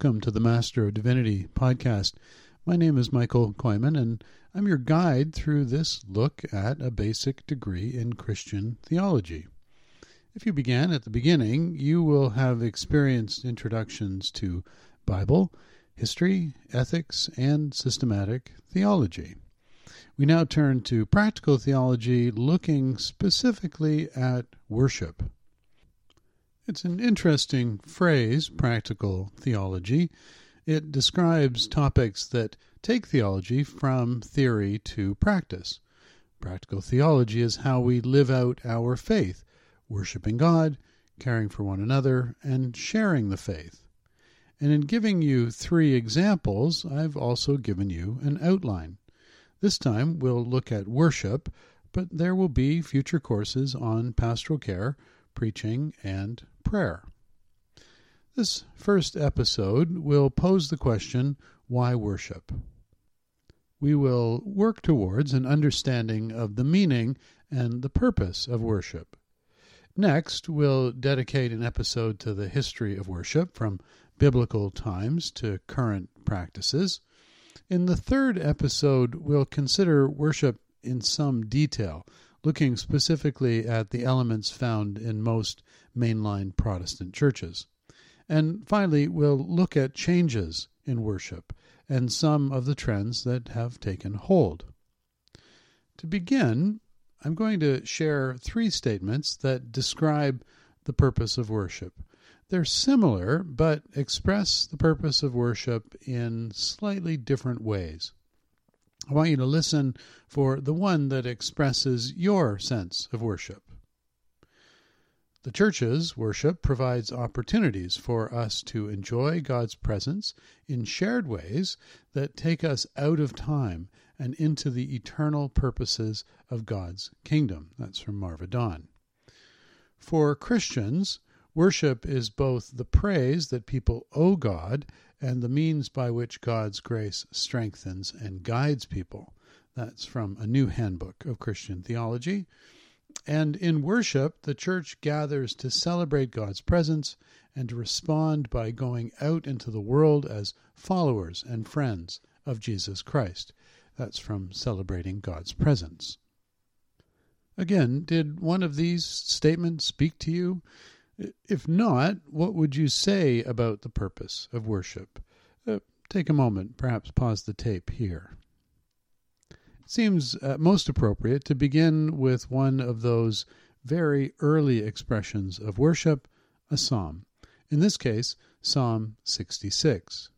welcome to the Master of Divinity podcast. My name is Michael Kooiman, and I'm your guide through this look at a basic degree in Christian theology. If you began at the beginning, you will have experienced introductions to Bible, history, ethics, and systematic theology. We now turn to practical theology, looking specifically at worship. It's an interesting phrase, practical theology. It describes topics that take theology from theory to practice. Practical theology is how we live out our faith, worshiping God, caring for one another, and sharing the faith. And in giving you three examples, I've also given you an outline. This time we'll look at worship, but there will be future courses on pastoral care, preaching, and prayer. This first episode will pose the question why worship? We will work towards an understanding of the meaning and the purpose of worship. Next, we'll dedicate an episode to the history of worship from biblical times to current practices. In the third episode, we'll consider worship in some detail, looking specifically at the elements found in most mainline Protestant churches. And finally, we'll look at changes in worship and some of the trends that have taken hold. To begin, I'm going to share three statements that describe the purpose of worship. They're similar, but express the purpose of worship in slightly different ways. I want you to listen for the one that expresses your sense of worship. The church's worship provides opportunities for us to enjoy God's presence in shared ways that take us out of time and into the eternal purposes of God's kingdom. That's from Marva Dawn. For Christians, worship is both the praise that people owe God and the means by which God's grace strengthens and guides people. That's from a new handbook of Christian theology. And in worship, the church gathers to celebrate God's presence and to respond by going out into the world as followers and friends of Jesus Christ. That's from celebrating God's presence. Again, did one of these statements speak to you? If not, what would you say about the purpose of worship? Uh, take a moment, perhaps pause the tape here. It seems uh, most appropriate to begin with one of those very early expressions of worship, a psalm. In this case, Psalm 66.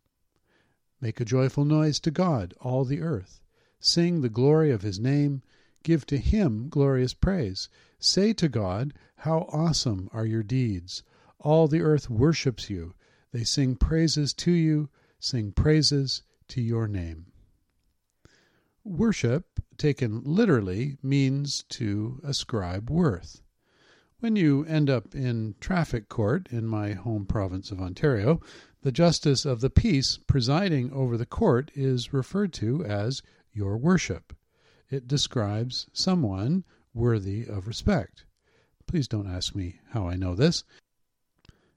Make a joyful noise to God, all the earth. Sing the glory of his name. Give to him glorious praise. Say to God, How awesome are your deeds! All the earth worships you. They sing praises to you, sing praises to your name. Worship, taken literally, means to ascribe worth. When you end up in traffic court in my home province of Ontario, the justice of the peace presiding over the court is referred to as your worship. It describes someone worthy of respect. Please don't ask me how I know this.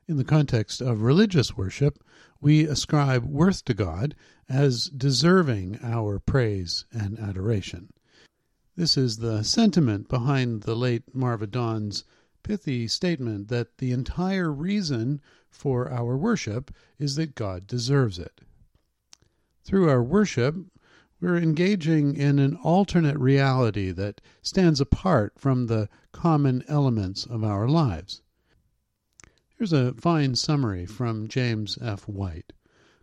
In the context of religious worship, we ascribe worth to God as deserving our praise and adoration. This is the sentiment behind the late Marva Dawn's pithy statement that the entire reason for our worship is that God deserves it. Through our worship, we're engaging in an alternate reality that stands apart from the common elements of our lives. Here's a fine summary from James F. White.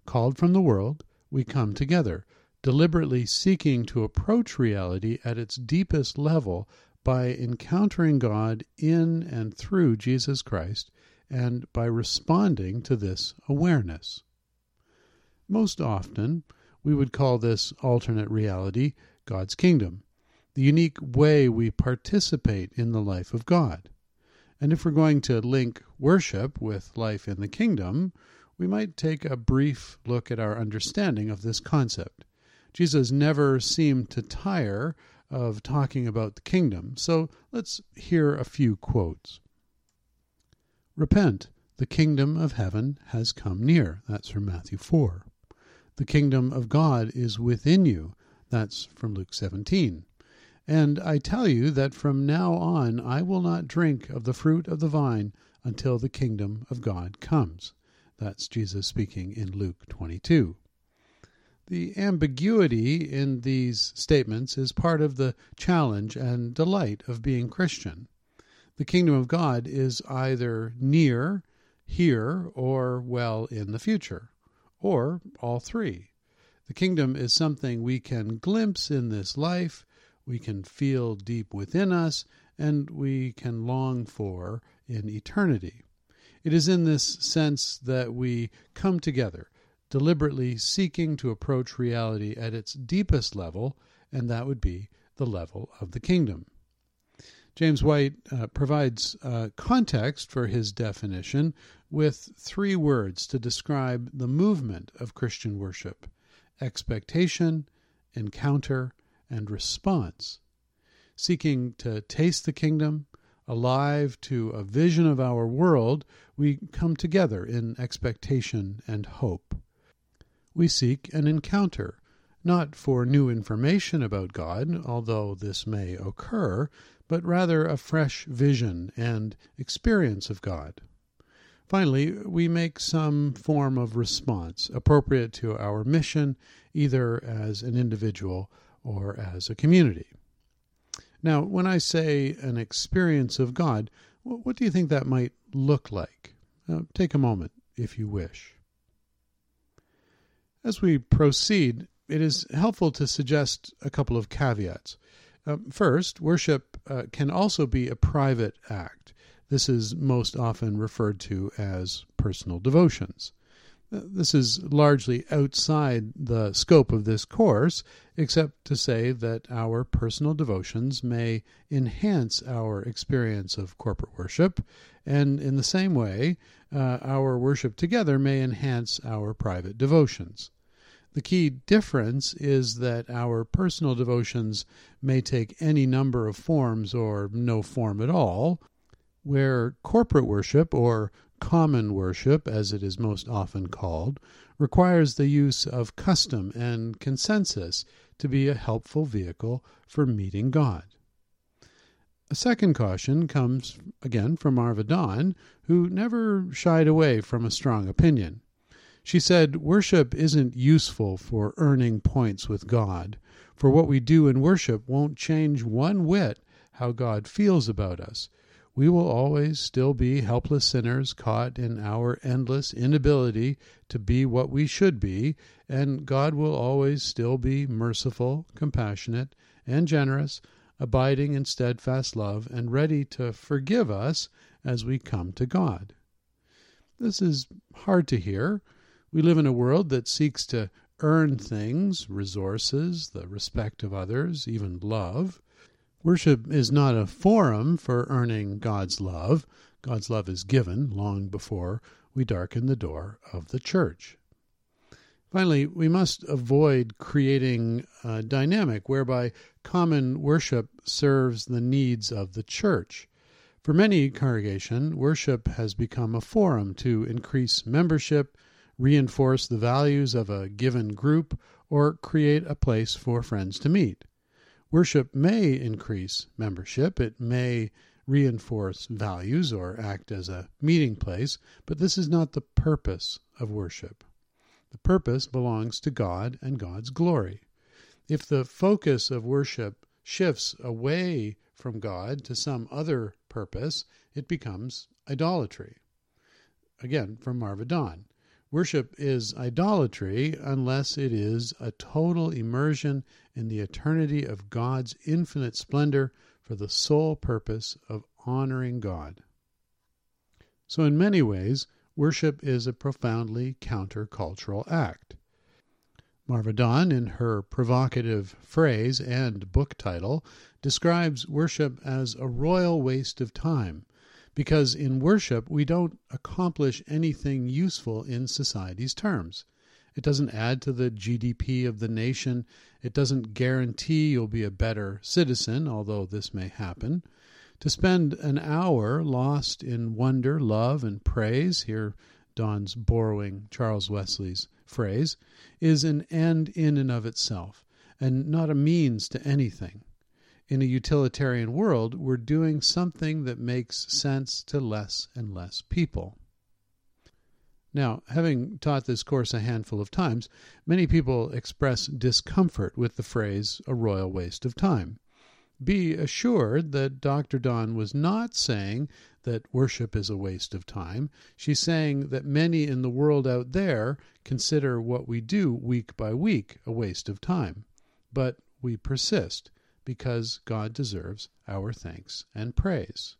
Called from the world, we come together, deliberately seeking to approach reality at its deepest level by encountering God in and through Jesus Christ and by responding to this awareness. Most often, we would call this alternate reality God's kingdom, the unique way we participate in the life of God. And if we're going to link worship with life in the kingdom, we might take a brief look at our understanding of this concept. Jesus never seemed to tire of talking about the kingdom, so let's hear a few quotes. Repent, The kingdom of heaven has come near. That's from Matthew 4. The kingdom of God is within you. That's from Luke 17. And I tell you that from now on I will not drink of the fruit of the vine until the kingdom of God comes. That's Jesus speaking in Luke 22. The ambiguity in these statements is part of the challenge and delight of being Christian. The kingdom of God is either near, here, or well in the future, or all three. The kingdom is something we can glimpse in this life, we can feel deep within us, and we can long for in eternity. It is in this sense that we come together deliberately seeking to approach reality at its deepest level, and that would be the level of the kingdom. James White uh, provides uh, context for his definition with three words to describe the movement of Christian worship expectation, encounter, and response. Seeking to taste the kingdom, alive to a vision of our world, we come together in expectation and hope we seek an encounter, not for new information about God, although this may occur, but rather a fresh vision and experience of God. Finally, we make some form of response appropriate to our mission, either as an individual or as a community. Now, when I say an experience of God, what do you think that might look like? Uh, take a moment, if you wish. As we proceed, it is helpful to suggest a couple of caveats. Uh, first, worship uh, can also be a private act. This is most often referred to as personal devotions. Uh, this is largely outside the scope of this course, except to say that our personal devotions may enhance our experience of corporate worship, and in the same way, uh, our worship together may enhance our private devotions. The key difference is that our personal devotions may take any number of forms or no form at all, where corporate worship, or common worship as it is most often called, requires the use of custom and consensus to be a helpful vehicle for meeting God. A second caution comes again from Marva Dawn, who never shied away from a strong opinion. She said, Worship isn't useful for earning points with God, for what we do in worship won't change one whit how God feels about us. We will always still be helpless sinners caught in our endless inability to be what we should be, and God will always still be merciful, compassionate, and generous, abiding in steadfast love, and ready to forgive us as we come to God. This is hard to hear we live in a world that seeks to earn things, resources, the respect of others, even love. Worship is not a forum for earning God's love. God's love is given long before we darken the door of the church. Finally, we must avoid creating a dynamic whereby common worship serves the needs of the church. For many congregation, worship has become a forum to increase membership reinforce the values of a given group, or create a place for friends to meet. Worship may increase membership, it may reinforce values or act as a meeting place, but this is not the purpose of worship. The purpose belongs to God and God's glory. If the focus of worship shifts away from God to some other purpose, it becomes idolatry. Again, from Marva Dawn. Worship is idolatry unless it is a total immersion in the eternity of God's infinite splendor for the sole purpose of honoring God. So, in many ways, worship is a profoundly countercultural act. Marva Dawn, in her provocative phrase and book title, describes worship as a royal waste of time because in worship we don't accomplish anything useful in society's terms. It doesn't add to the GDP of the nation. It doesn't guarantee you'll be a better citizen, although this may happen. To spend an hour lost in wonder, love, and praise, here Dawn's borrowing Charles Wesley's phrase, is an end in and of itself, and not a means to anything. In a utilitarian world, we're doing something that makes sense to less and less people. Now, having taught this course a handful of times, many people express discomfort with the phrase a royal waste of time. Be assured that Dr. Dawn was not saying that worship is a waste of time. She's saying that many in the world out there consider what we do week by week a waste of time. But we persist because God deserves our thanks and praise.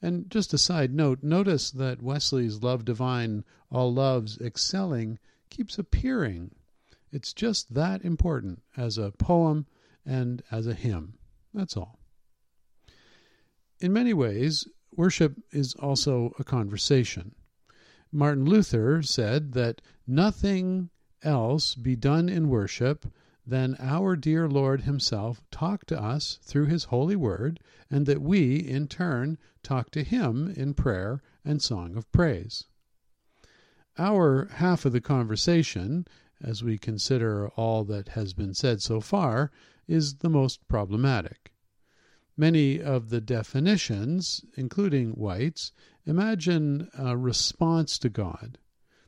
And just a side note, notice that Wesley's Love Divine, All Loves Excelling keeps appearing. It's just that important as a poem and as a hymn. That's all. In many ways, worship is also a conversation. Martin Luther said that nothing else be done in worship then our dear Lord Himself talk to us through His holy word, and that we, in turn, talk to Him in prayer and song of praise. Our half of the conversation, as we consider all that has been said so far, is the most problematic. Many of the definitions, including White's, imagine a response to God.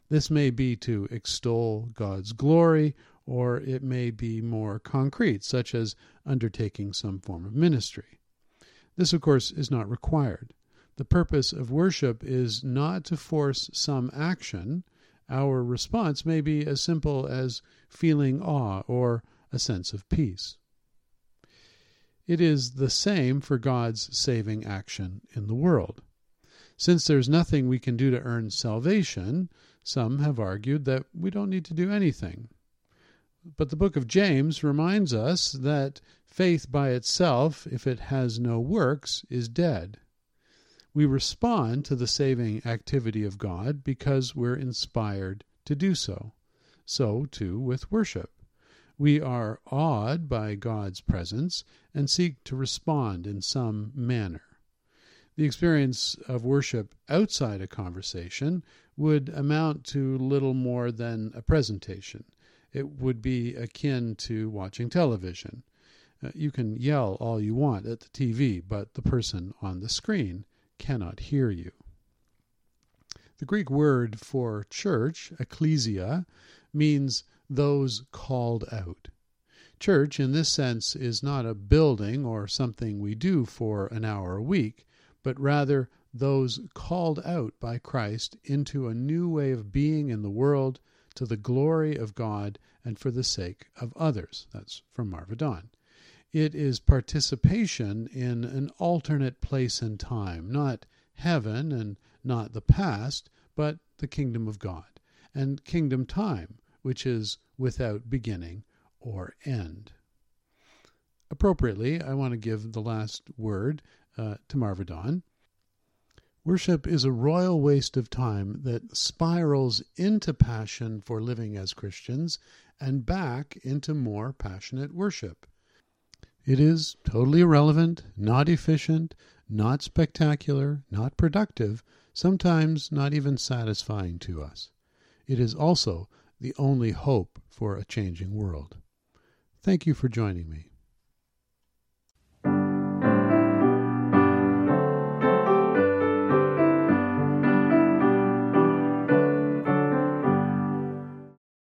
This may be to extol God's glory or it may be more concrete, such as undertaking some form of ministry. This, of course, is not required. The purpose of worship is not to force some action. Our response may be as simple as feeling awe or a sense of peace. It is the same for God's saving action in the world. Since there's nothing we can do to earn salvation, some have argued that we don't need to do anything. But the book of James reminds us that faith by itself, if it has no works, is dead. We respond to the saving activity of God because we're inspired to do so. So, too, with worship. We are awed by God's presence and seek to respond in some manner. The experience of worship outside a conversation would amount to little more than a presentation it would be akin to watching television. Uh, you can yell all you want at the TV, but the person on the screen cannot hear you. The Greek word for church, ecclesia, means those called out. Church, in this sense, is not a building or something we do for an hour a week, but rather those called out by Christ into a new way of being in the world to the glory of God and for the sake of others. That's from Marva Dawn. It is participation in an alternate place and time, not heaven and not the past, but the kingdom of God, and kingdom time, which is without beginning or end. Appropriately, I want to give the last word uh, to Marva Dawn. Worship is a royal waste of time that spirals into passion for living as Christians and back into more passionate worship. It is totally irrelevant, not efficient, not spectacular, not productive, sometimes not even satisfying to us. It is also the only hope for a changing world. Thank you for joining me.